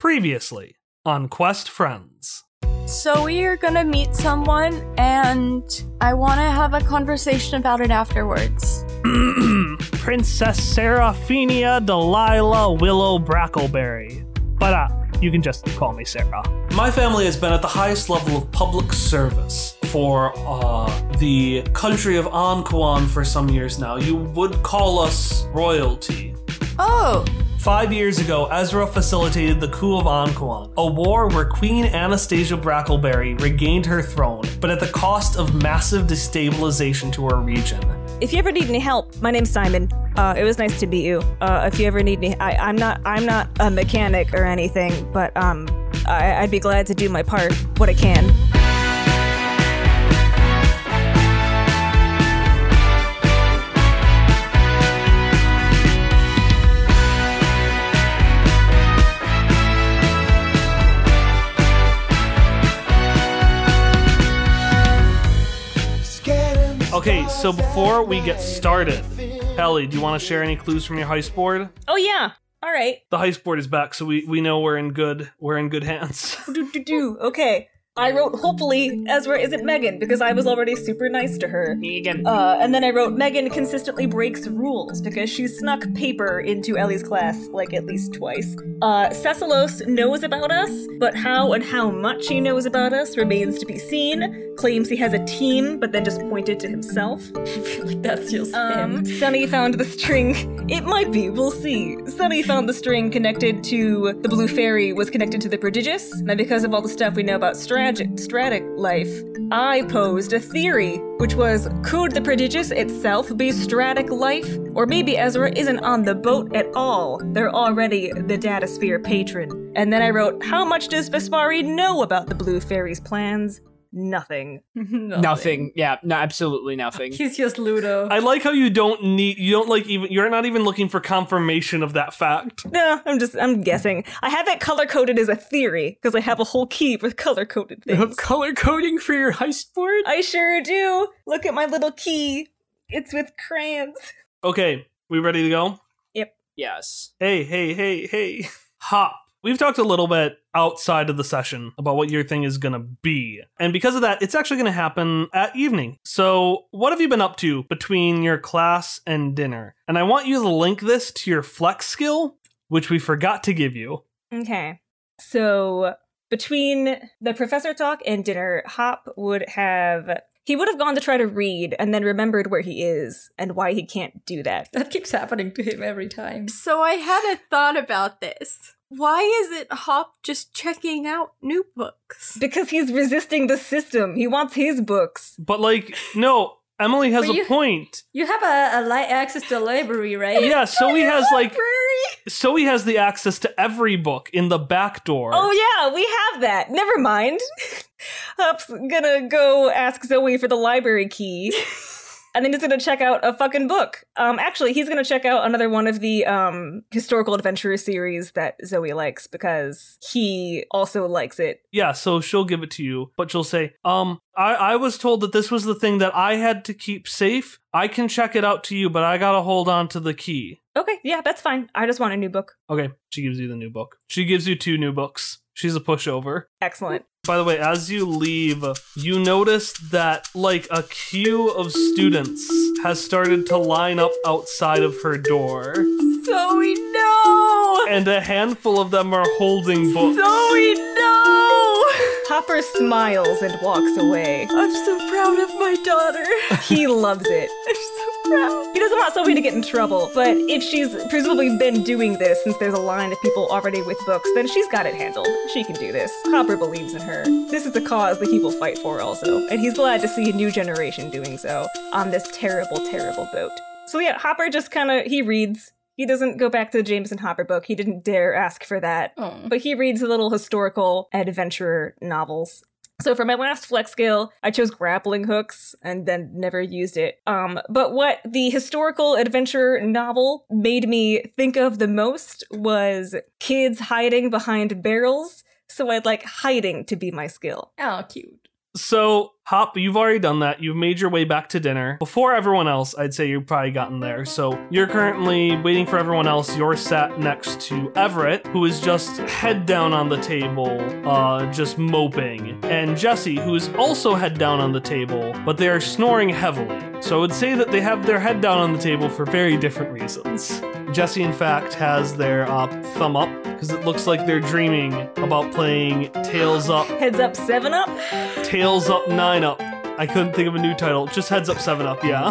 Previously on Quest Friends. So we are gonna meet someone, and I want to have a conversation about it afterwards. Princess Seraphina Delilah Willow Brackleberry. But uh, you can just call me Sarah. My family has been at the highest level of public service for uh, the country of Anquan for some years now. You would call us royalty. Oh, Five years ago, Ezra facilitated the coup of Anquan, a war where Queen Anastasia Brackleberry regained her throne, but at the cost of massive destabilization to our region. If you ever need any help, my name's Simon. Uh, it was nice to meet you. Uh, if you ever need any, I, I'm not, I'm not a mechanic or anything, but um, I, I'd be glad to do my part, what I can. Okay, so before we get started, Ellie, do you want to share any clues from your heist board? Oh yeah. All right. The heist board is back, so we, we know we're in good we're in good hands. Do do do. Okay. I wrote hopefully Ezra isn't Megan because I was already super nice to her. Megan. Uh, and then I wrote Megan consistently breaks rules because she snuck paper into Ellie's class like at least twice. Uh, Cecilos knows about us, but how and how much he knows about us remains to be seen. Claims he has a team, but then just pointed to himself. I feel like that's just Um, him. Sunny found the string. It might be, we'll see. Sunny found the string connected to the Blue Fairy was connected to the Prodigious. And because of all the stuff we know about strategic, stratic life, I posed a theory, which was could the Prodigious itself be stratic life? Or maybe Ezra isn't on the boat at all. They're already the Datasphere patron. And then I wrote, how much does Vespari know about the Blue Fairy's plans? Nothing. Nothing. Yeah, no, absolutely nothing. He's just Ludo. I like how you don't need you don't like even you're not even looking for confirmation of that fact. No, I'm just I'm guessing. I have it color coded as a theory because I have a whole key with color coded things. You have color coding for your heist board? I sure do. Look at my little key. It's with crayons. Okay, we ready to go? Yep. Yes. Hey, hey, hey, hey. Hop. We've talked a little bit outside of the session about what your thing is going to be. And because of that, it's actually going to happen at evening. So, what have you been up to between your class and dinner? And I want you to link this to your flex skill, which we forgot to give you. Okay. So between the professor talk and dinner, Hop would have he would have gone to try to read and then remembered where he is and why he can't do that. That keeps happening to him every time. So I had a thought about this. Why is it Hop just checking out new books? Because he's resisting the system. He wants his books. But, like, no, Emily has But a you- point. You have a, a light access to the library, right? Yeah, so he has, like, Library? so he has the access to every book in the back door. Oh yeah, we have that. Never mind. Hop's gonna go ask Zoe for the library key. And then he's gonna check out a fucking book. Um, actually, he's gonna check out another one of the um historical adventure series that Zoe likes because he also likes it. Yeah, so she'll give it to you, but she'll say, um, I, I was told that this was the thing that I had to keep safe. I can check it out to you, but I gotta hold on to the key. Okay, yeah, that's fine. I just want a new book. Okay, she gives you the new book. She gives you two new books. She's a pushover. Excellent. By the way, as you leave, you notice that, like, a queue of students has started to line up outside of her door, Zoe, no! and a handful of them are holding books. Zoe, no! Hopper smiles and walks away. I'm so proud of my daughter. He loves it. Proud. He doesn't want Sophie to get in trouble, but if she's presumably been doing this since there's a line of people already with books, then she's got it handled. She can do this. Hopper believes in her. This is a cause that he will fight for also, and he's glad to see a new generation doing so on this terrible, terrible boat. So yeah, Hopper just kind of he reads. He doesn't go back to the Jameson Hopper book. He didn't dare ask for that. Oh. But he reads little historical adventurer novels. So for my last flex skill, I chose grappling hooks and then never used it. Um, but what the historical adventure novel made me think of the most was kids hiding behind barrels. So I'd like hiding to be my skill. Oh, cute. So, Hop, you've already done that. You've made your way back to dinner. Before everyone else, I'd say you've probably gotten there. So, you're currently waiting for everyone else. You're sat next to Everett, who is just head down on the table, uh, just moping. And Jesse, who is also head down on the table, but they are snoring heavily. So, I would say that they have their head down on the table for very different reasons. Jesse, in fact, has their uh, thumb up because it looks like they're dreaming about playing Tails Up Heads up, seven up. Tails Up 9 Up. I couldn't think of a new title. Just Heads Up 7 Up, yeah.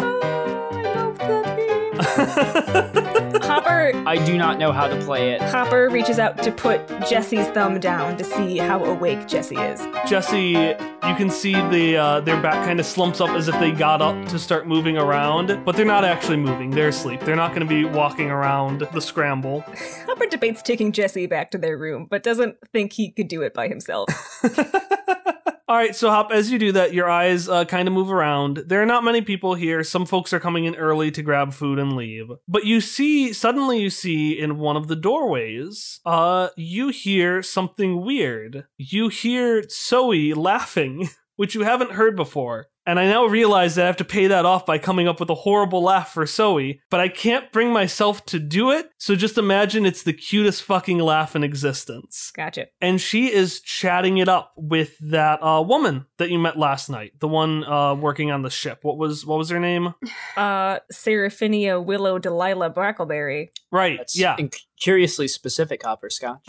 Hopper I do not know how to play it. Hopper reaches out to put Jesse's thumb down to see how awake Jesse is. Jesse, you can see the uh, their back kind of slumps up as if they got up to start moving around, but they're not actually moving. They're asleep. They're not going to be walking around the scramble. Hopper debates taking Jesse back to their room, but doesn't think he could do it by himself. All right, so Hop, as you do that, your eyes uh, kind of move around. There are not many people here. Some folks are coming in early to grab food and leave. But you see, suddenly you see in one of the doorways, uh, you hear something weird. You hear Zoe laughing, which you haven't heard before. And I now realize that I have to pay that off by coming up with a horrible laugh for Zoe, but I can't bring myself to do it, so just imagine it's the cutest fucking laugh in existence Gotcha. and she is chatting it up with that uh, woman that you met last night, the one uh, working on the ship. What was what was her name? Uh, Seraphinia Willow Delilah Brackleberry. Right, That's yeah, inc- curiously specific, Hopper Scotch.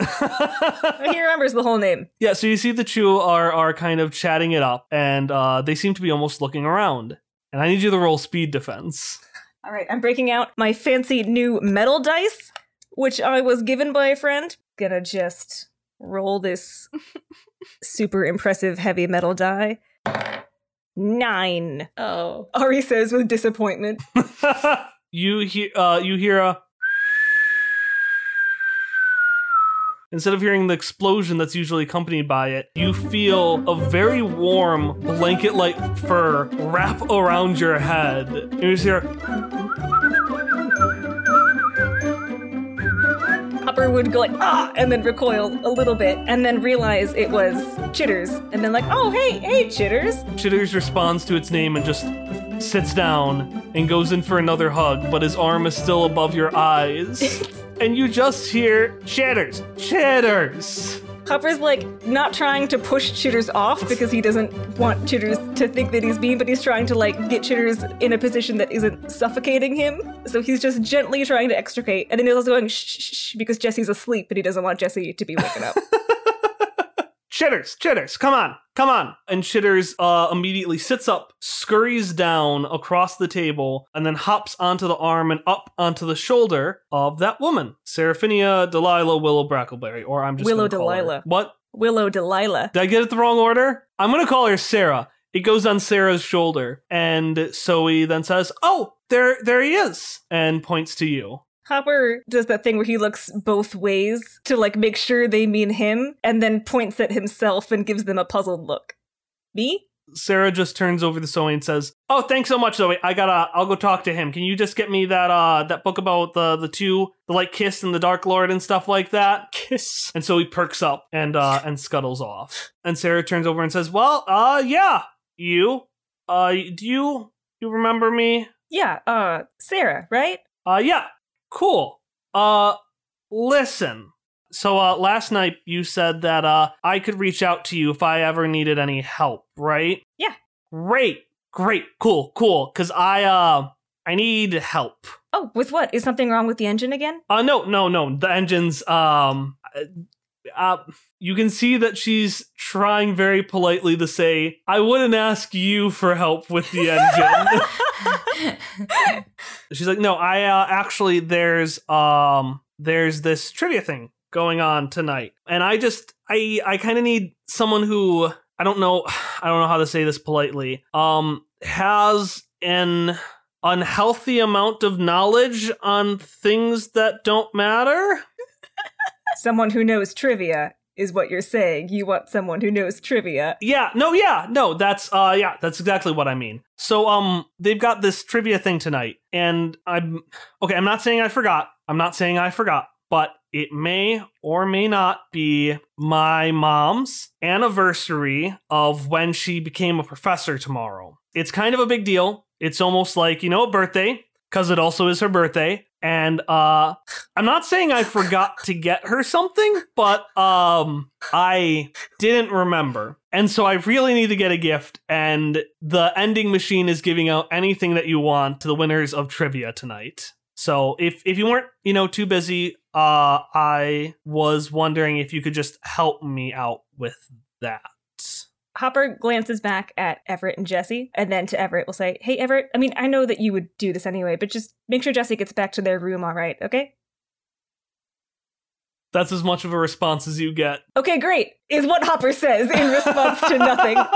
He remembers the whole name. yeah. So you see the two are are kind of chatting it up, and uh, they seem to be almost looking around. And I need you to roll speed defense. All right, I'm breaking out my fancy new metal dice, which I was given by a friend. Gonna just roll this super impressive heavy metal die. Nine. Oh. Ari says with disappointment. you hear uh, you hear a Instead of hearing the explosion that's usually accompanied by it, you feel a very warm blanket like fur wrap around your head. And you just hear, Hopper would go like, ah, and then recoil a little bit, and then realize it was Chitters, and then like, oh, hey, hey, Chitters. Chitters responds to its name and just sits down and goes in for another hug, but his arm is still above your eyes. and you just hear Chitters, Chitters. Hopper's like not trying to push Chitters off because he doesn't want Chitters to think that he's mean, but he's trying to like get Chitters in a position that isn't suffocating him. So he's just gently trying to extricate, and then he's also going shh, shh, shh because Jesse's asleep, and he doesn't want Jesse to be waking up. Chitters, Chitters, come on, come on. And Chitters uh, immediately sits up, scurries down across the table, and then hops onto the arm and up onto the shoulder of that woman, Seraphinia Delilah Willow Brackleberry, or I'm just Willow Delilah. What? Willow Delilah. Did I get it the wrong order? I'm gonna call her Sarah. It goes on Sarah's shoulder, and Zoe then says, "Oh, there, there he is," and points to you. Hopper does that thing where he looks both ways to like make sure they mean him, and then points at himself and gives them a puzzled look. Me? Sarah just turns over to Zoe and says, "Oh, thanks so much, Zoe. I gotta, I'll go talk to him. Can you just get me that, uh, that book about the the two, the like kiss and the Dark Lord and stuff like that?" Kiss. And so he perks up and uh and scuttles off. And Sarah turns over and says, "Well, uh, yeah, you, uh, do you you remember me? Yeah, uh, Sarah, right? Uh, yeah, cool. Uh, listen." So uh last night you said that uh I could reach out to you if I ever needed any help, right? Yeah. Great. Great. Cool. Cool. Cuz I uh I need help. Oh, with what? Is something wrong with the engine again? Uh no, no, no. The engine's um uh, you can see that she's trying very politely to say, "I wouldn't ask you for help with the engine." She's like, "No, I uh, actually there's um there's this trivia thing going on tonight, and I just I I kind of need someone who I don't know I don't know how to say this politely um has an unhealthy amount of knowledge on things that don't matter." Someone who knows trivia is what you're saying. You want someone who knows trivia. Yeah, no, yeah, no, that's uh yeah, that's exactly what I mean. So um they've got this trivia thing tonight and I'm okay, I'm not saying I forgot. I'm not saying I forgot, but It may or may not be my mom's anniversary of when she became a professor tomorrow. It's kind of a big deal. It's almost like, you know, a birthday, because it also is her birthday. And uh I'm not saying I forgot to get her something, but um I didn't remember. And so I really need to get a gift and the ending machine is giving out anything that you want to the winners of trivia tonight. So if if you weren't, you know, too busy, uh I was wondering if you could just help me out with that. Hopper glances back at Everett and Jesse, and then to Everett will say, Hey, Everett, I mean, I know that you would do this anyway, but just make sure Jesse gets back to their room all right, okay? That's as much of a response as you get. Okay, great, is what Hopper says in response to nothing.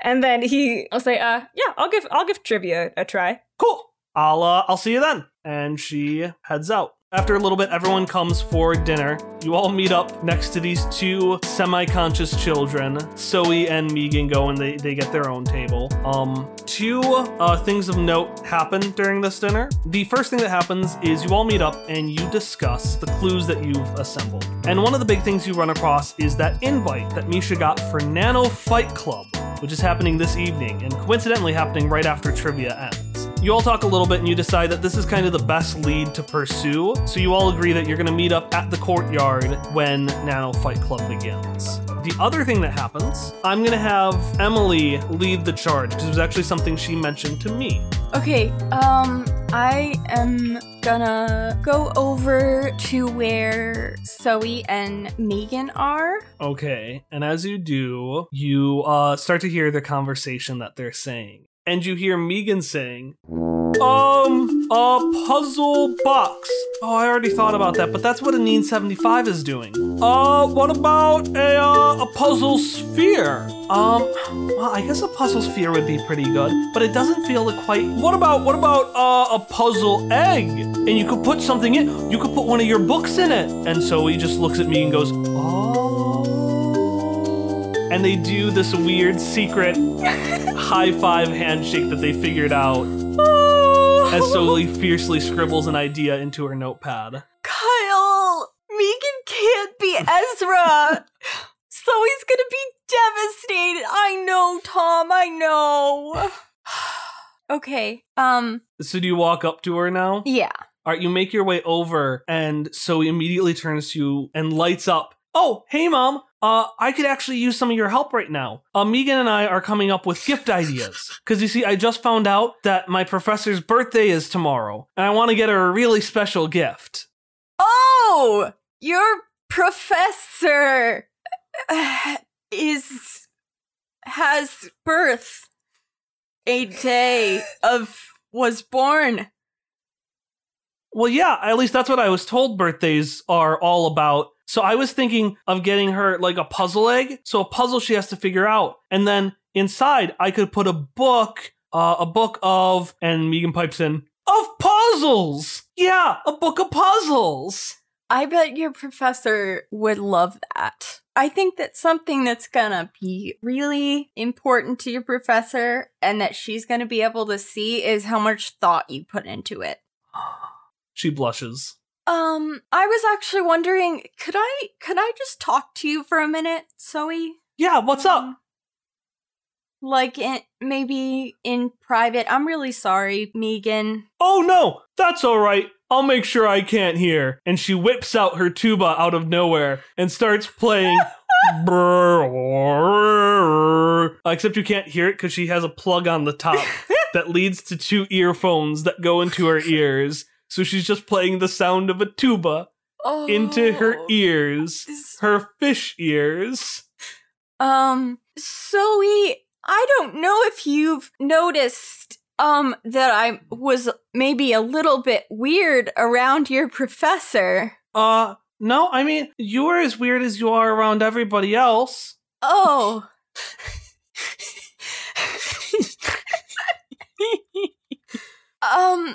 And then he will say, uh, yeah, I'll give I'll give trivia a try. cool. I'll uh, I'll see you then. And she heads out. After a little bit, everyone comes for dinner. You all meet up next to these two semi-conscious children. Zoe and Megan go and they, they get their own table. Um, two uh, things of note happen during this dinner. The first thing that happens is you all meet up and you discuss the clues that you've assembled. And one of the big things you run across is that invite that Misha got for Nano Fight Club, which is happening this evening and coincidentally happening right after trivia ends. You all talk a little bit and you decide that this is kind of the best lead to pursue. So you all agree that you're going to meet up at the courtyard when Nano Fight Club begins. The other thing that happens, I'm going to have Emily lead the charge because it was actually something she mentioned to me. Okay, um, I am gonna go over to where Zoe and Megan are. Okay, and as you do, you uh, start to hear the conversation that they're saying. And you hear Megan saying, Um, a puzzle box. Oh, I already thought about that, but that's what a Neen 75 is doing. Uh, what about a, uh, a puzzle sphere? Um, well, I guess a puzzle sphere would be pretty good, but it doesn't feel quite. What about, what about, uh, a puzzle egg? And you could put something in, you could put one of your books in it. And so he just looks at me and goes. And they do this weird secret high five handshake that they figured out as Soli fiercely scribbles an idea into her notepad. Kyle, Megan can't be Ezra. Zoe's gonna be devastated. I know, Tom. I know. Okay, um, So do you walk up to her now? yeah. All right, you make your way over, and Zoe immediately turns to you and lights up. Oh, hey, mom. Uh, I could actually use some of your help right now. Uh, Megan and I are coming up with gift ideas. Because you see, I just found out that my professor's birthday is tomorrow, and I want to get her a really special gift. Oh, your professor is has birth a day of was born. Well, yeah, at least that's what I was told birthdays are all about. So I was thinking of getting her like a puzzle egg. So a puzzle she has to figure out. And then inside, I could put a book, uh, a book of, and Megan pipes in, of puzzles. Yeah, a book of puzzles. I bet your professor would love that. I think that's something that's gonna be really important to your professor and that she's gonna be able to see is how much thought you put into it. She blushes. Um, I was actually wondering, could I could I just talk to you for a minute, Zoe? Yeah, what's up? Um, Like in, maybe in private. I'm really sorry, Megan. Oh no, that's all right. I'll make sure I can't hear. And she whips out her tuba out of nowhere and starts playing. Except you can't hear it because she has a plug on the top that leads to two earphones that go into her ears. So she's just playing the sound of a tuba Oh, into her ears, this- her fish ears. Um, Zoe, I don't know if you've noticed um that I was maybe a little bit weird around your professor. Uh, no, I mean, you are as weird as you are around everybody else. Oh. um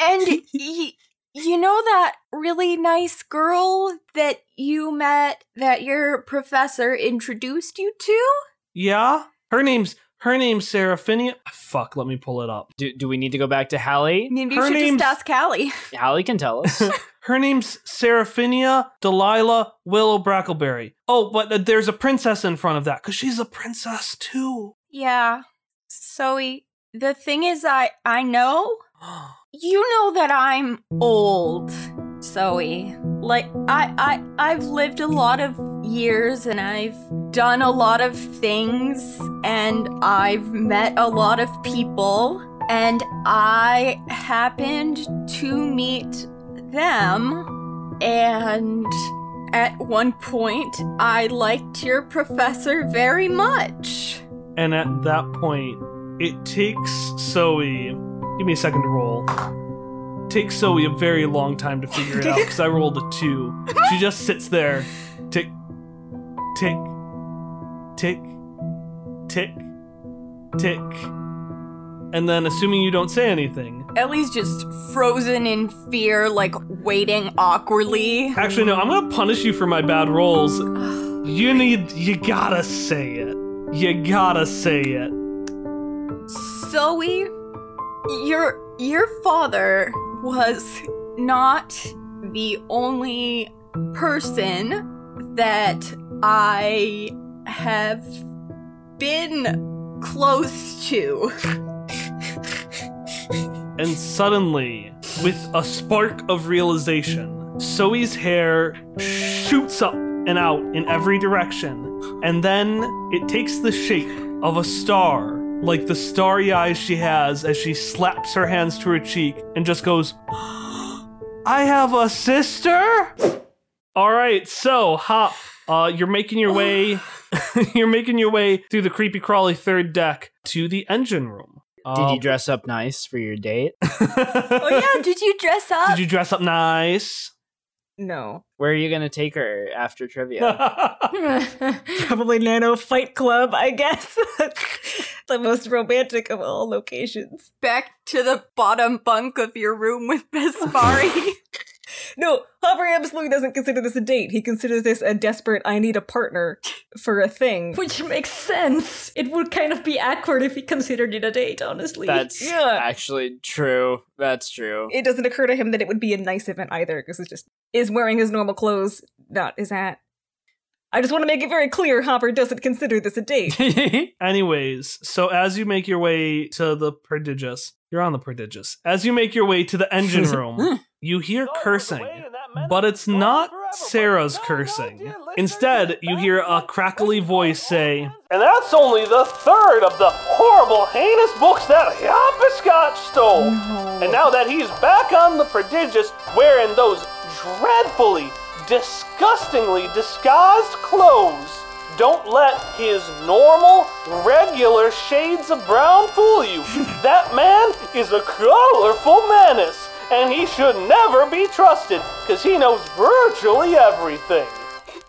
and y- you know that really nice girl that you met that your professor introduced you to? Yeah? Her name's Her name's Seraphinia. Fuck, let me pull it up. Do, do we need to go back to Hallie? Maybe Her you should name's- just ask Callie. Hallie can tell us. Her name's Seraphinia Delilah Willow Brackleberry. Oh, but uh, there's a princess in front of that because she's a princess too. Yeah. Zoe, the thing is I I know you know that I'm old, Zoe. Like I I I've lived a lot of years and I've done a lot of things and I've met a lot of people and I happened to meet them and at one point I liked your professor very much. And at that point, it takes Zoe. Give me a second to roll. Takes Zoe a very long time to figure it out because I rolled a two. She just sits there, tick, tick, tick, tick, tick. And then, assuming you don't say anything, Ellie's just frozen in fear, like waiting awkwardly. actually, no, I'm gonna punish you for my bad rolls. You need, you gotta say it. You gotta say it. Zoe, your your father was not the only person that I have been close to. And suddenly, with a spark of realization, Zoe's hair shoots up and out in every direction, and then it takes the shape of a star, like the starry eyes she has as she slaps her hands to her cheek and just goes, I have a sister? All right, so Hop, uh, you're making your way, you're making your way through the creepy crawly third deck to the engine room. Did Uh, you dress up nice for your date? Oh yeah, did you dress up? Did you dress up nice? No. Where are you going to take her after trivia? Probably Nano Fight Club, I guess. the most romantic of all locations. Back to the bottom bunk of your room with Bespari. No, Hopper absolutely doesn't consider this a date. He considers this a desperate, I need a partner for a thing. Which makes sense. It would kind of be awkward if he considered it a date, honestly. That's Yeah. actually true. That's true. It doesn't occur to him that it would be a nice event either, because it's just is wearing his normal clothes, not his hat. I just want to make it very clear Hopper doesn't consider this a date. Anyways, so as you make your way to the prodigious, you're on the prodigious. As you make your way to the engine room, you hear cursing, but it's not Sarah's cursing. Instead, you hear a crackly voice say, And that's only the third of the horrible, heinous books that Hopperscotch stole. And now that he's back on the prodigious, wearing those dreadfully, disgustingly disguised clothes, don't let his normal, regular shades of brown fool you. that man is a colorful menace, and he should never be trusted, because he knows virtually everything.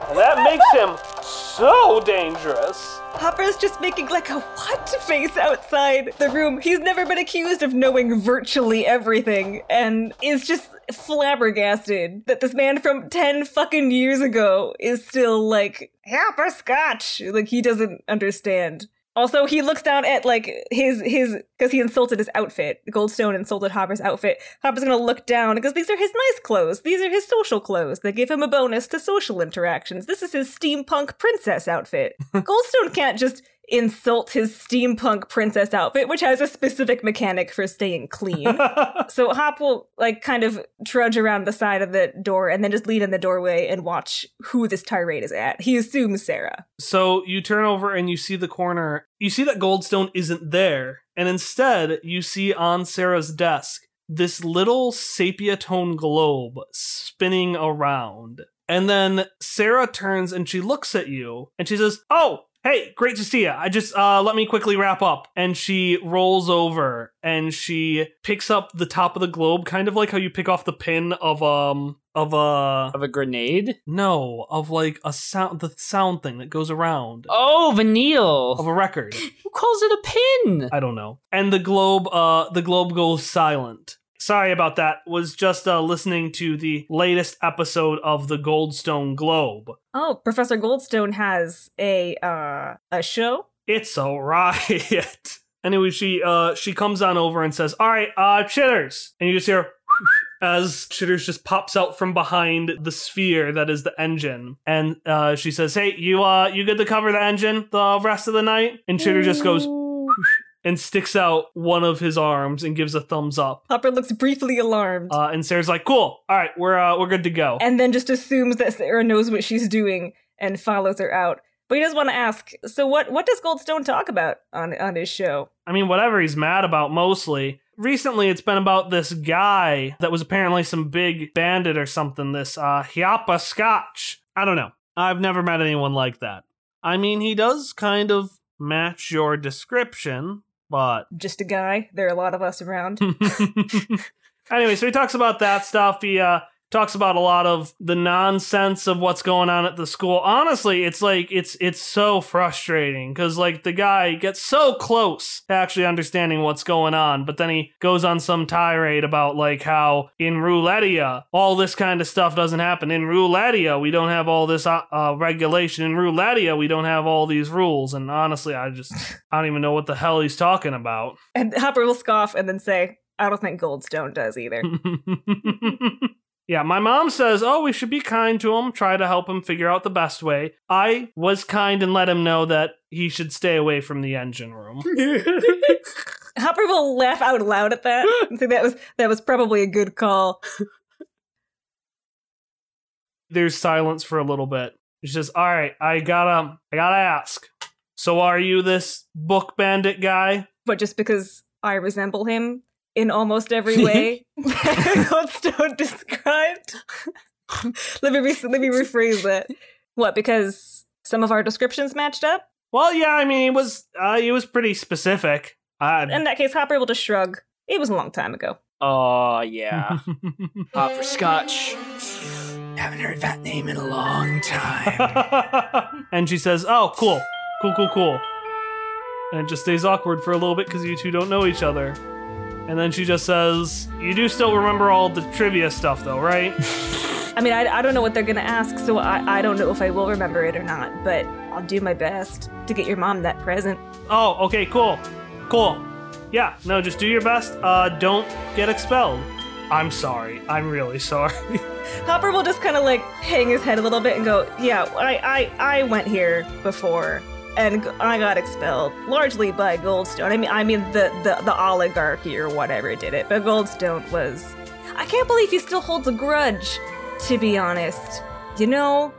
And that makes him so dangerous. Hopper's just making like a what face outside the room. He's never been accused of knowing virtually everything and is just flabbergasted that this man from 10 fucking years ago is still like, Hopperscotch! Like he doesn't understand. Also, he looks down at like his his because he insulted his outfit. Goldstone insulted Hopper's outfit. Hopper's gonna look down because these are his nice clothes. These are his social clothes. They give him a bonus to social interactions. This is his steampunk princess outfit. Goldstone can't just insult his steampunk princess outfit, which has a specific mechanic for staying clean. so Hop will like kind of trudge around the side of the door and then just lean in the doorway and watch who this tirade is at. He assumes Sarah. So you turn over and you see the corner. You see that Goldstone isn't there. And instead, you see on Sarah's desk this little sepia tone globe spinning around. And then Sarah turns and she looks at you and she says, Oh, hey, great to see you. I just, uh, let me quickly wrap up. And she rolls over and she picks up the top of the globe, kind of like how you pick off the pin of, um, of a, Of a grenade? no, of like a sound, the sound thing that goes around Oh, vinyl. of a record. Who calls it a pin? I don't know. And the globe, uh, the globe goes silent. Sorry about that. Was just uh, listening to the latest episode of the Goldstone Globe. Oh, Professor Goldstone has a uh a show. It's a riot. Anyway, she uh she comes on over and says, "All right, uh, chitters," and you just hear as chitters just pops out from behind the sphere that is the engine, and uh, she says, "Hey, you uh you good to cover the engine the rest of the night?" And chitter just goes and sticks out one of his arms and gives a thumbs up. Hopper looks briefly alarmed. Uh, and Sarah's like, "Cool, all right, we're uh, we're good to go." and then just assumes that Sarah knows what she's doing and follows her out. But he does want to ask, so what what does Goldstone talk about on on his show? I mean, whatever he's mad about mostly. Recently, it's been about this guy that was apparently some big bandit or something, this uh, Hiapa Scotch. I don't know. I've never met anyone like that. I mean, he does kind of match your description, but. Just a guy. There are a lot of us around. anyway, so he talks about that stuff. He uh, talks about a lot of the nonsense of what's going on at the school. Honestly, it's like it's it's so frustrating because like the guy gets so close to actually understanding what's going on, but then he goes on some tirade about like how in Roulettia all this kind of stuff doesn't happen. In Roulettia, we don't have all this uh, uh, regulation. In Roulettia, we don't have all these rules. And honestly, I just I don't even know what the hell he's talking about. and Hopper will scoff and then say, I don't think Goldstone does either. Yeah, my mom says, oh, we should be kind to him, try to help him figure out the best way. I was kind and let him know that he should stay away from the engine room. Hopper will laugh out loud at that and say that was that was probably a good call. There's silence for a little bit. She says, all right, I gotta, I gotta ask. So are you this book bandit guy? But just because I resemble him in almost every way that Goldstone described. let me re- let me rephrase that. What? Because some of our descriptions matched up. Well, yeah, I mean, it was, uh, he was pretty specific. Uh, In that case, Hopper will just shrug. It was a long time ago. Oh, yeah. Hopper Scotch. Haven't heard that name in a long time. and she says, "Oh, cool, cool, cool, cool." And it just stays awkward for a little bit because you two don't know each other. And then she just says, "You do still remember all the trivia stuff, though, right?" I mean, I, I don't know what they're gonna ask, so I, I don't know if I will remember it or not, but I'll do my best to get your mom that present. oh, okay, cool, cool. Yeah, no, just do your best. Uh, don't get expelled. I'm sorry. I'm really sorry. Hopper will just kind of like hang his head a little bit and go, "Yeah, I, I, I went here before, and I got expelled largely by Goldstone. I mean, I mean the, the the oligarchy or whatever did it, but Goldstone was. I can't believe he still holds a grudge. To be honest, you know,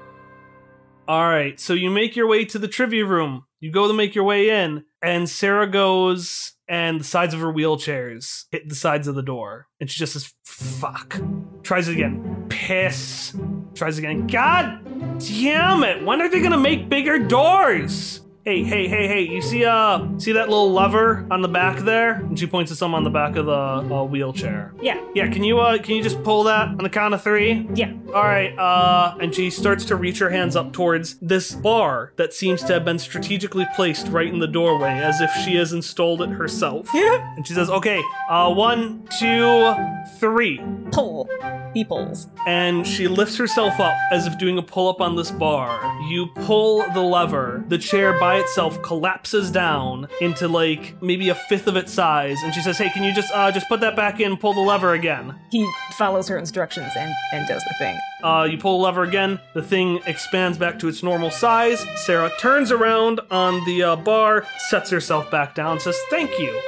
All right, so you make your way to the trivia room. You go to make your way in, and Sarah goes, and the sides of her wheelchairs hit the sides of the door. And she just says, fuck. Tries it again. Piss. Tries again. God damn it. When are they gonna make bigger doors? Hey, hey, hey, hey, you see uh see that little lever on the back there? And she points to some on the back of the uh, wheelchair. yeah, Yeah, can you uh can you just pull that on the count of three? yeah. All right, uh, and she starts to reach her hands up towards this bar that seems to have been strategically placed right in the doorway, as if she has installed it herself. Yeah. And she says, "Okay, uh, one, two, three. Pull. He pulls. And she lifts herself up as if doing a pull up on this bar. You pull the lever, the chair by itself collapses down into like maybe a fifth of its size, and she says, "Hey, can you just uh, just put that back in? Pull the lever again." He follows her instructions and and does the thing. Uh, you pull the lever again, the thing expands back to its normal size. Sarah turns around on the uh, bar, sets herself back down, says, Thank you.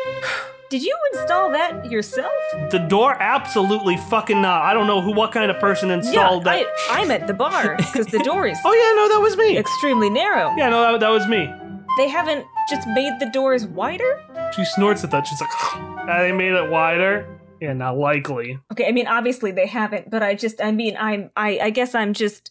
Did you install that yourself? The door? Absolutely fucking not. I don't know who, what kind of person installed yeah, that. I, I'm at the bar because the door is oh, yeah, no, that was me. extremely narrow. Yeah, no, that, that was me. They haven't just made the doors wider? She snorts at that. She's like, "Ah, They made it wider? Yeah, not likely. Okay, I mean obviously they haven't, but I just I mean I'm I I guess I'm just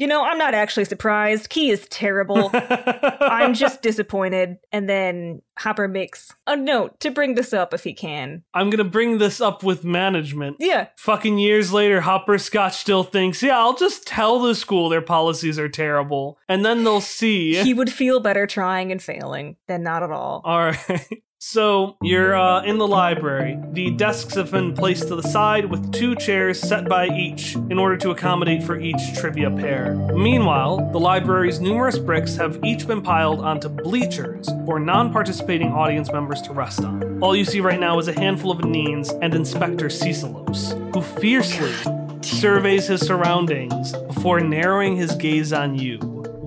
you know, I'm not actually surprised. Key is terrible. I'm just disappointed. And then Hopper makes a note to bring this up if he can. I'm gonna bring this up with management. Yeah. Fucking years later, Hopper Scotch still thinks, yeah, I'll just tell the school their policies are terrible, and then they'll see. He would feel better trying and failing than not at all. All right. So you're uh, in the library. The desks have been placed to the side with two chairs set by each in order to accommodate for each trivia pair. Meanwhile, the library's numerous bricks have each been piled onto bleachers for non participating audience members to rest on. All you see right now is a handful of Neens and Inspector Cecilos, who fiercely surveys his surroundings before narrowing his gaze on you,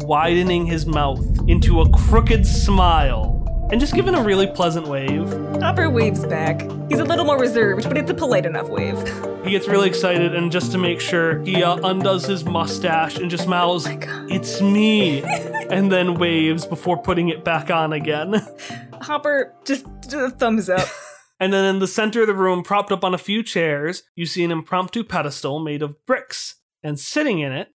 widening his mouth into a crooked smile and just giving a really pleasant wave. Hopper waves back. He's a little more reserved, but it's a polite enough wave. He gets really excited, and just to make sure, he uh, undoes his mustache and just mouths, It's me! and then waves before putting it back on again. Hopper just, just thumbs up. and then in the center of the room, propped up on a few chairs, you see an impromptu pedestal made of bricks. And sitting in it,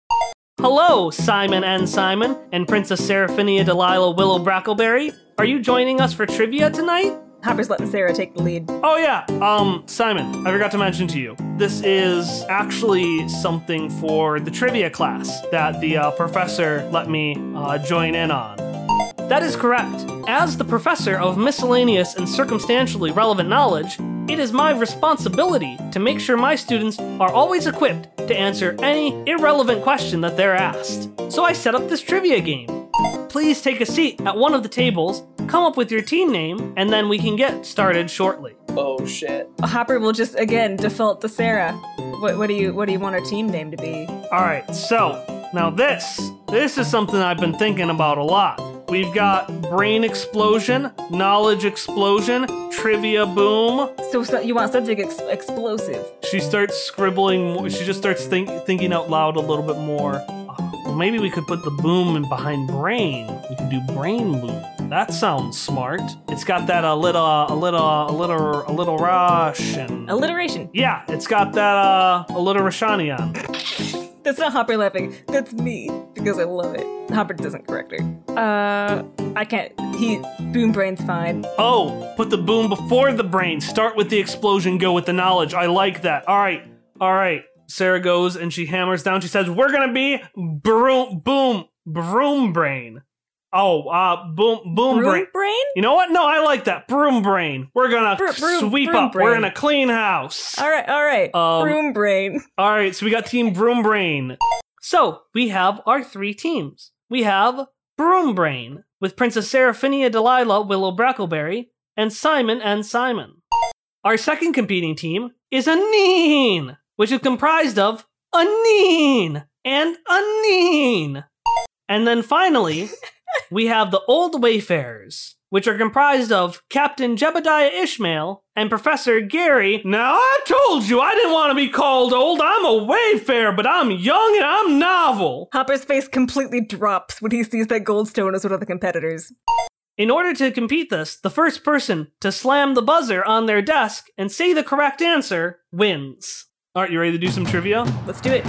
Hello, Simon and Simon, and Princess Seraphinia Delilah Willow Brackleberry. Are you joining us for trivia tonight? Hopper's letting Sarah take the lead. Oh yeah, um, Simon, I forgot to mention to you. This is actually something for the trivia class that the uh, professor let me uh, join in on. That is correct. As the professor of miscellaneous and circumstantially relevant knowledge, it is my responsibility to make sure my students are always equipped to answer any irrelevant question that they're asked. So I set up this trivia game. Please take a seat at one of the tables, come up with your team name, and then we can get started shortly. Oh shit. Hopper will just again default to Sarah. What, what do you what do you want our team name to be? All right, so now this this is something I've been thinking about a lot. We've got brain explosion, knowledge explosion, trivia boom. So, so you want something ex- explosive? She starts scribbling. She just starts think, thinking out loud a little bit more. Oh, well, maybe we could put the boom in behind brain. We could do brain boom. That sounds smart. It's got that uh, uh, uh, a little, a little, a little, a little rush and alliteration. Yeah, it's got that uh, alliteration on. That's not Hopper laughing. That's me because I love it. Hopper doesn't correct her. Uh, I can't. He boom brain's fine. Oh, put the boom before the brain. Start with the explosion. Go with the knowledge. I like that. All right, all right. Sarah goes and she hammers down. She says, "We're gonna be broom, boom, broom brain." Oh, uh, boom, boom broom brain. brain. You know what? No, I like that. Broom brain. We're gonna Br- broom, sweep broom up. Brain. We're gonna clean house. All right, all right. Um, broom brain. All right, so we got Team Broom Brain. So we have our three teams. We have Broom Brain with Princess Seraphinia Delilah Willow Brackleberry and Simon and Simon. Our second competing team is a Neen which is comprised of a Neen and a Neen. And then finally, we have the Old Wayfarers, which are comprised of Captain Jebediah Ishmael and Professor Gary. Now, I told you I didn't want to be called old. I'm a Wayfarer, but I'm young and I'm novel. Hopper's face completely drops when he sees that Goldstone is one of the competitors. In order to compete this, the first person to slam the buzzer on their desk and say the correct answer wins. All right, you ready to do some trivia? Let's do it.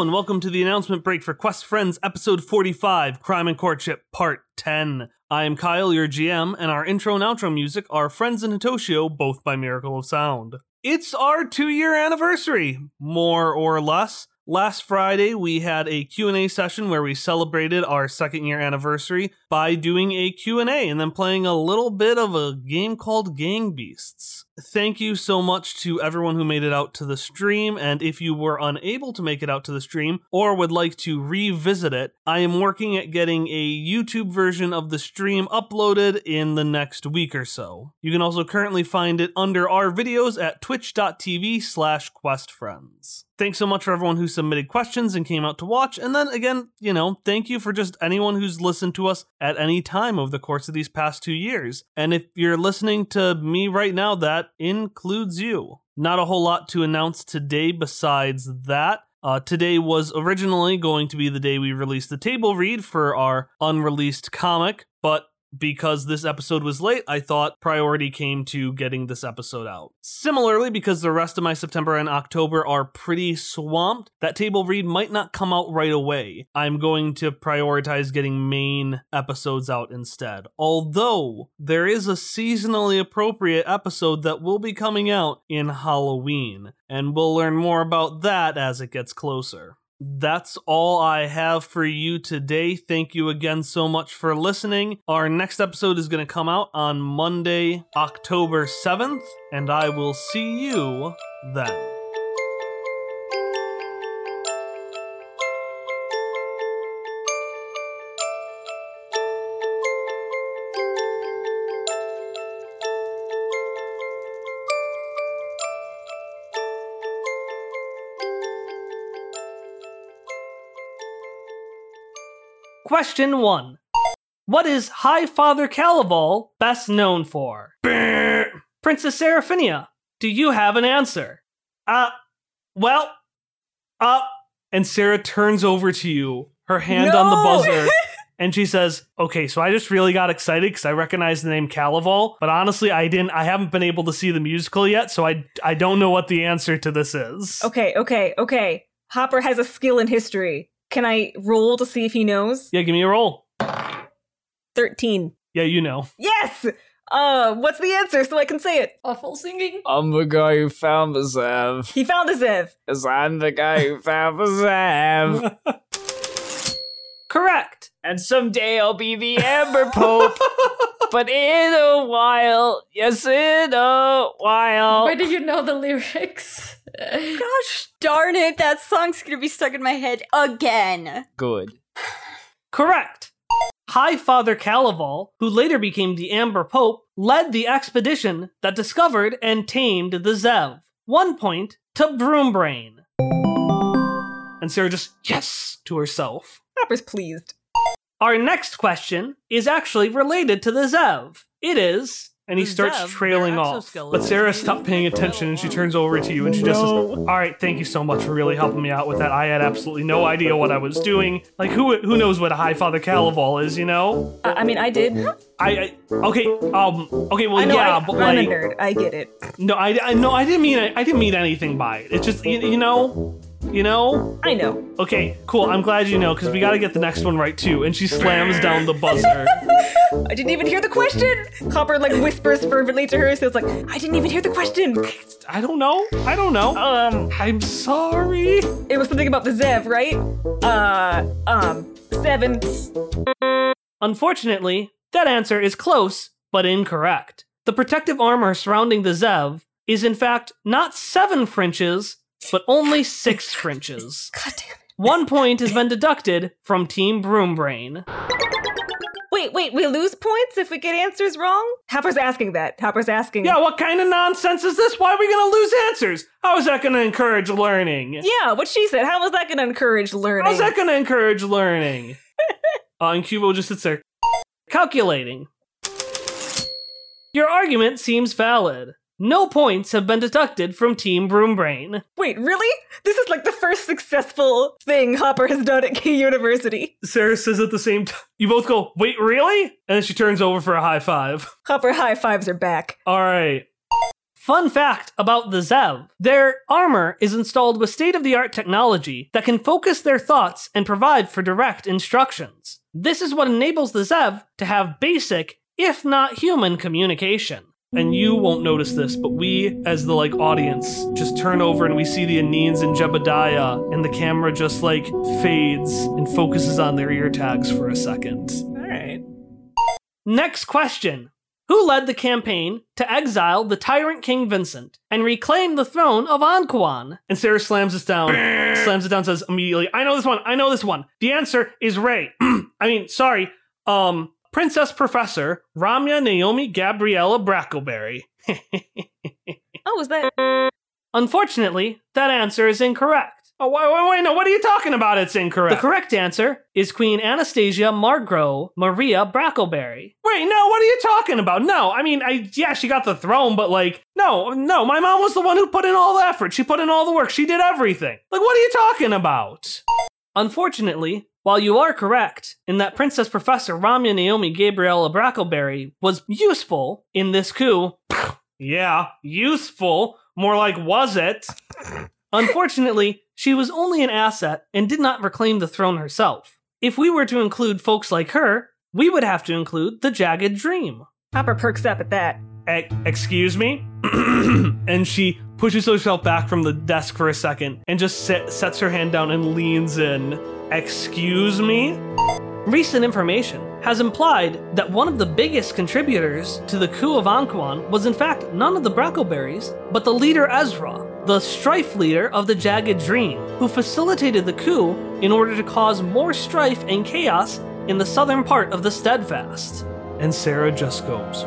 And welcome to the announcement break for Quest Friends episode 45 Crime and Courtship Part 10. I am Kyle, your GM, and our intro and outro music are Friends and Hitoshio, both by Miracle of Sound. It's our two year anniversary, more or less. Last Friday, we had a Q&A session where we celebrated our second year anniversary by doing a Q&A and then playing a little bit of a game called Gang Beasts. Thank you so much to everyone who made it out to the stream. And if you were unable to make it out to the stream or would like to revisit it, I am working at getting a YouTube version of the stream uploaded in the next week or so. You can also currently find it under our videos at twitch.tv slash questfriends. Thanks so much for everyone who submitted questions and came out to watch. And then again, you know, thank you for just anyone who's listened to us at any time over the course of these past two years. And if you're listening to me right now, that includes you. Not a whole lot to announce today besides that. Uh, today was originally going to be the day we released the table read for our unreleased comic, but because this episode was late, I thought priority came to getting this episode out. Similarly, because the rest of my September and October are pretty swamped, that table read might not come out right away. I'm going to prioritize getting main episodes out instead. Although, there is a seasonally appropriate episode that will be coming out in Halloween, and we'll learn more about that as it gets closer that's all I have for you today. Thank you again so much for listening. Our next episode is going to come out on Monday, October 7th, and I will see you then. Question 1. What is High Father Calival best known for? Princess Seraphinia, do you have an answer? Uh, well, uh, and Sarah turns over to you, her hand No! on the buzzer, and she says, "Okay, so I just really got excited because I recognize the name Calival, but honestly, I didn't. I haven't been able to see the musical yet, so I I don't know what the answer to this is." Okay, okay, okay. Hopper has a skill in history. Can I roll to see if he knows? Yeah, give me a roll. 13. Yeah, you know. Yes! Uh, what's the answer so I can say it? Awful singing. I'm the guy who found the Zev. He found the Zev. As I'm the guy who found the Zev. Correct. and someday I'll be the Amber Pope. but in a while, yes, in a while. Where do you know the lyrics? Gosh darn it, that song's gonna be stuck in my head again. Good. Correct. High Father Calival, who later became the Amber Pope, led the expedition that discovered and tamed the Zev. One point to Broombrain. And Sarah just, yes, to herself. Hopper's pleased. Our next question is actually related to the Zev. It is, and he The starts Zev, trailing off. But Sarah stopped paying attention and she turns over to you and she just says, All right, thank you so much for really helping me out with that. I had absolutely no idea what I was doing. Like, who who knows what a High Father Calival is, you know? I, I mean, I did. I, I okay, um, okay, well, I know, yeah, I, but I'm like, a nerd. I get it. no, I, I, no, I didn't mean, I didn't mean anything by it. It's just, you, you know, you know. I know. Okay, cool. I'm glad you know because we got to get the next one right too. And she slams down the buzzer. I didn't even hear the question. Hopper like whispers fervently to her, so it's like, I didn't even hear the question. I don't know. I don't know. Um, I'm sorry. it was something about the Zev, right? Uh, um, seven. Unfortunately, that answer is close but incorrect. The protective armor surrounding the Zev is in fact not seven Frenches, but only six Frenches. God damn it. One point has been deducted from Team Broombrain. Wait, wait, we lose points if we get answers wrong? Hopper's asking that. Hopper's asking. Yeah, what kind of nonsense is this? Why are we gonna lose answers? How is that gonna encourage learning? Yeah, what she said. How was that going to encourage learning? How's that gonna encourage learning? uh, and Cubo just sits there calculating. Your argument seems valid. No points have been deducted from Team Broombrain. Wait, really? This is like the first successful thing Hopper has done at Key University. Sarah says at the same time, you both go, wait, really? And then she turns over for a high five. Hopper high fives are back. All right. Fun fact about the Zev their armor is installed with state of the art technology that can focus their thoughts and provide for direct instructions. This is what enables the Zev to have basic, if not human, communication. And you won't notice this, but we, as the like audience, just turn over and we see the Anines and Jebediah, and the camera just like fades and focuses on their ear tags for a second. All right. Next question. Who led the campaign to exile the tyrant King Vincent and reclaim the throne of Anquan? And Sarah slams this down, slams it down, says immediately, I know this one, I know this one. The answer is Ray. I mean, sorry, um, Princess Professor Ramya Naomi Gabriella Brackleberry. Oh, was that? Unfortunately, that answer is incorrect. Oh, wait, wait, wait, no, what are you talking about? It's incorrect. The correct answer is Queen Anastasia Margro Maria Brackleberry. Wait, no, what are you talking about? No, I mean, I yeah, she got the throne, but like, no, no, my mom was the one who put in all the effort. She put in all the work. She did everything. Like, what are you talking about? Unfortunately, While you are correct in that Princess Professor Ramya Naomi Gabriella Brackleberry was useful in this coup, yeah, useful, more like was it? Unfortunately, she was only an asset and did not reclaim the throne herself. If we were to include folks like her, we would have to include the Jagged Dream. Hopper perks up at that. E- excuse me? and she pushes herself back from the desk for a second and just sit, sets her hand down and leans in. Excuse me? Recent information has implied that one of the biggest contributors to the coup of Anquan was in fact none of the Brackleberries, but the leader Ezra, the strife leader of the Jagged Dream, who facilitated the coup in order to cause more strife and chaos in the southern part of the Steadfast. And Sarah just goes,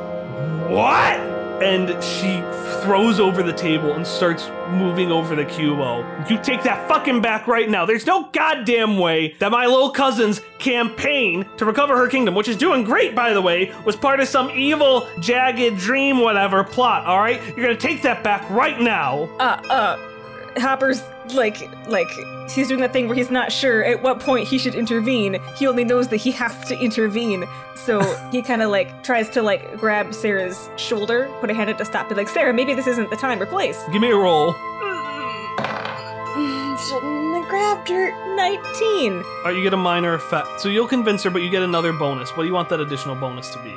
What? And she throws over the table and starts moving over the cubo. You take that fucking back right now. There's no goddamn way that my little cousin's campaign to recover her kingdom, which is doing great, by the way, was part of some evil, jagged dream, whatever plot, alright? You're gonna take that back right now. Uh, uh, Hopper's like, like, he's doing that thing where he's not sure at what point he should intervene. He only knows that he has to intervene. So he kind of like tries to like grab Sarah's shoulder, put a hand out to stop it. Like, Sarah, maybe this isn't the time or place. Give me a roll. Mm, shouldn't have grabbed her. 19. Alright, you get a minor effect. So you'll convince her, but you get another bonus. What do you want that additional bonus to be?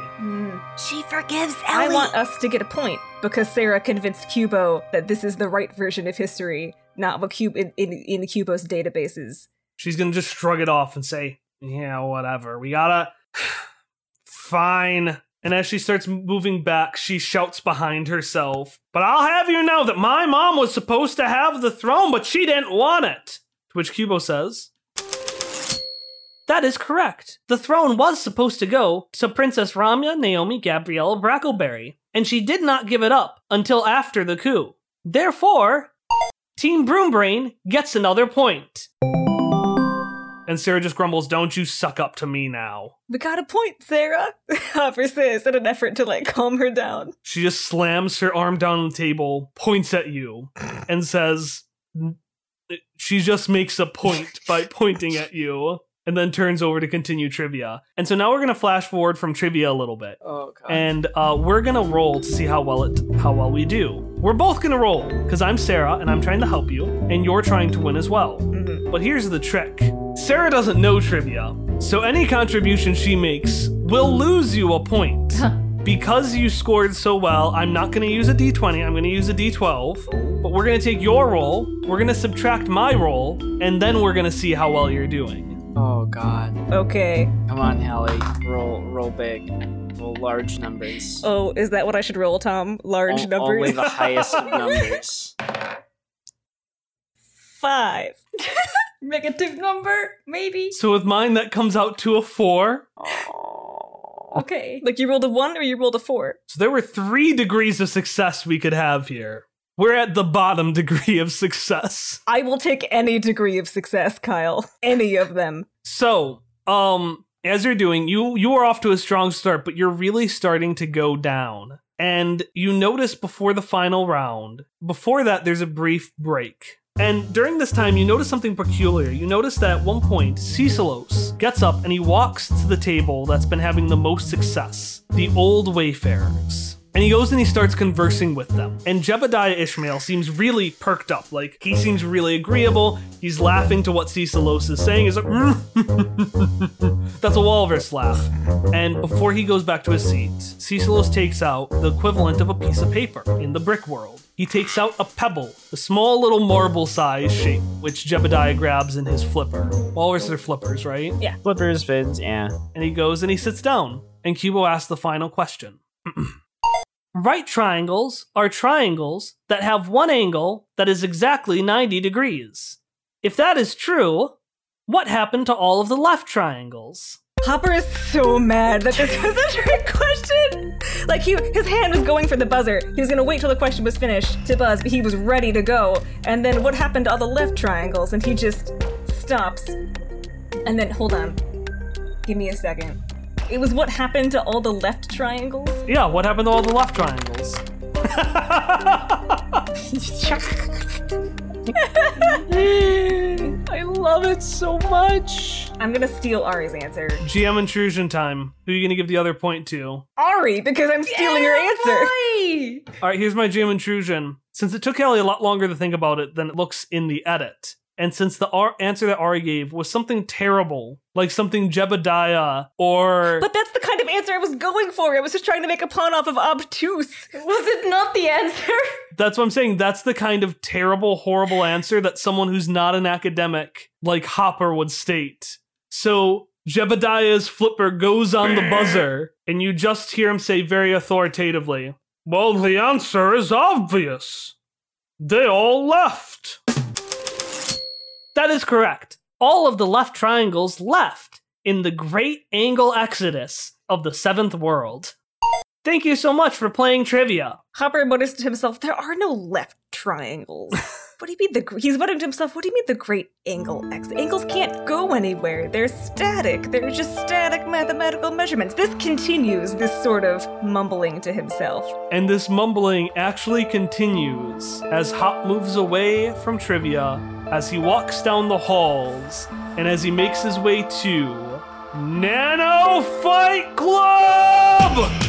She forgives Ellie. I want us to get a point because Sarah convinced Cubo that this is the right version of history, not what Cube in, in, in Cubo's databases. She's gonna just shrug it off and say, Yeah, whatever. We gotta. Fine. And as she starts moving back, she shouts behind herself, But I'll have you know that my mom was supposed to have the throne, but she didn't want it. To which Cubo says, That is correct. The throne was supposed to go to Princess Ramya Naomi Gabriella Brackleberry, and she did not give it up until after the coup. Therefore, Team Broombrain gets another point. And Sarah just grumbles, Don't you suck up to me now. We got a point, Sarah, Hopper says in an effort to like calm her down. She just slams her arm down on the table, points at you, and says, She just makes a point by pointing at you, and then turns over to continue trivia. And so now we're gonna flash forward from trivia a little bit. Oh god. And uh, we're gonna roll to see how well it how well we do. We're both gonna roll because I'm Sarah and I'm trying to help you, and you're trying to win as well. But here's the trick: Sarah doesn't know trivia, so any contribution she makes will lose you a point. Because you scored so well, I'm not going to use a d20, I'm going to use a d12. But we're going to take your roll, we're going to subtract my roll, and then we're going to see how well you're doing. Oh god. Okay. Come on, Hallie. Roll roll big. Roll large numbers. Oh, is that what I should roll, Tom? Large O- numbers? Only the highest of numbers. Five. Negative number, maybe. So with mine, that comes out to a four. Okay. Like you rolled a one or you rolled a four? So there were three degrees of success we could have here. We're at the bottom degree of success. I will take any degree of success, Kyle. Any of them. So, um, as you're doing, you you are off to a strong start, but you're really starting to go down. And you notice before the final round, before that, there's a brief break. And during this time, you notice something peculiar. You notice that at one point, Cecilos gets up and he walks to the table that's been having the most success the Old Wayfarers. And he goes and he starts conversing with them. And Jebediah Ishmael seems really perked up. Like, he seems really agreeable. He's laughing to what Cecilos is saying. He's like, mm. that's a walrus laugh. And before he goes back to his seat, Cecilos takes out the equivalent of a piece of paper in the brick world. He takes out a pebble, a small little marble sized shape, which Jebediah grabs in his flipper. Walrus are flippers, right? Yeah. Flippers, fins, yeah. And he goes and he sits down. And Cubo asks the final question. right triangles are triangles that have one angle that is exactly 90 degrees. If that is true, what happened to all of the left triangles? Hopper is so mad that this was a trick question. Like he, his hand was going for the buzzer. He was gonna wait till the question was finished to buzz, but he was ready to go. And then what happened to all the left triangles? And he just stops. And then hold on, give me a second. It was what happened to all the left triangles. Yeah, what happened to all the left triangles? I love it so much. I'm gonna steal Ari's answer. GM intrusion time. Who are you going to give the other point to? Ari, because I'm stealing her answer. All right, here's my GM intrusion. Since it took Ellie a lot longer to think about it than it looks in the edit, and since the ar- answer that Ari gave was something terrible, like something Jebediah or But that's the kind of answer I was going for. I was just trying to make a pun off of obtuse. Was it not the answer? That's what I'm saying. That's the kind of terrible, horrible answer that someone who's not an academic, like Hopper, would state. So Jebediah's flipper goes on the buzzer, and you just hear him say very authoritatively, Well, the answer is obvious. They all left. That is correct. All of the left triangles left in the great angle exodus of the seventh world. Thank you so much for playing trivia. Hopper mutters to himself, "There are no left triangles." what do you mean the? He's muttering to himself, "What do you mean the great angle x? Angles can't go anywhere. They're static. They're just static mathematical measurements." This continues this sort of mumbling to himself. And this mumbling actually continues as Hop moves away from trivia, as he walks down the halls, and as he makes his way to Nano Fight Club!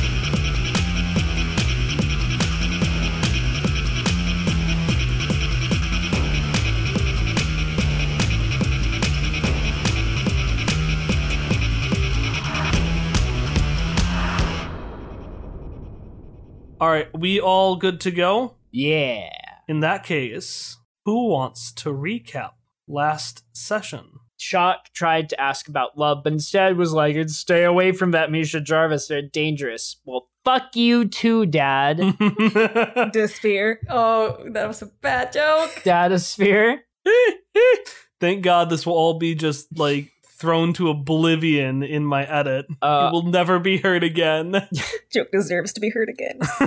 All right, we all good to go? Yeah. In that case, who wants to recap last session? Shock tried to ask about love, but instead was like, "I'd stay away from that Misha Jarvis. They're dangerous. Well, fuck you too, Dad. Dysphere. Oh, that was a bad joke. Dadasphere. Thank God this will all be just like thrown to oblivion in my edit. Uh, it will never be heard again. Joke deserves to be heard again.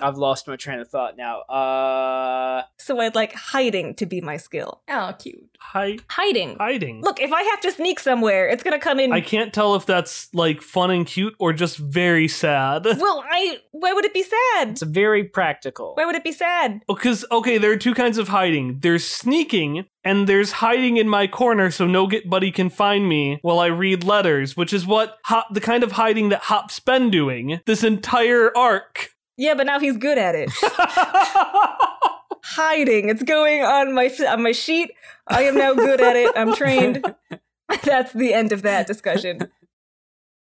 I've lost my train of thought now. Uh, so I'd like hiding to be my skill. Oh, cute. Hi- Hiding. hiding. Look, if I have to sneak somewhere, it's gonna come in. I can't tell if that's like fun and cute or just very sad. well, I. Why would it be sad? it's very practical. Why would it be sad? Oh, because okay, there are two kinds of hiding. There's sneaking, and there's hiding in my corner so no get buddy can find me while I read letters, which is what Hop, the kind of hiding that Hop's been doing this entire arc. Yeah, but now he's good at it. Hiding. It's going on my on my sheet. I am now good at it. I'm trained. That's the end of that discussion.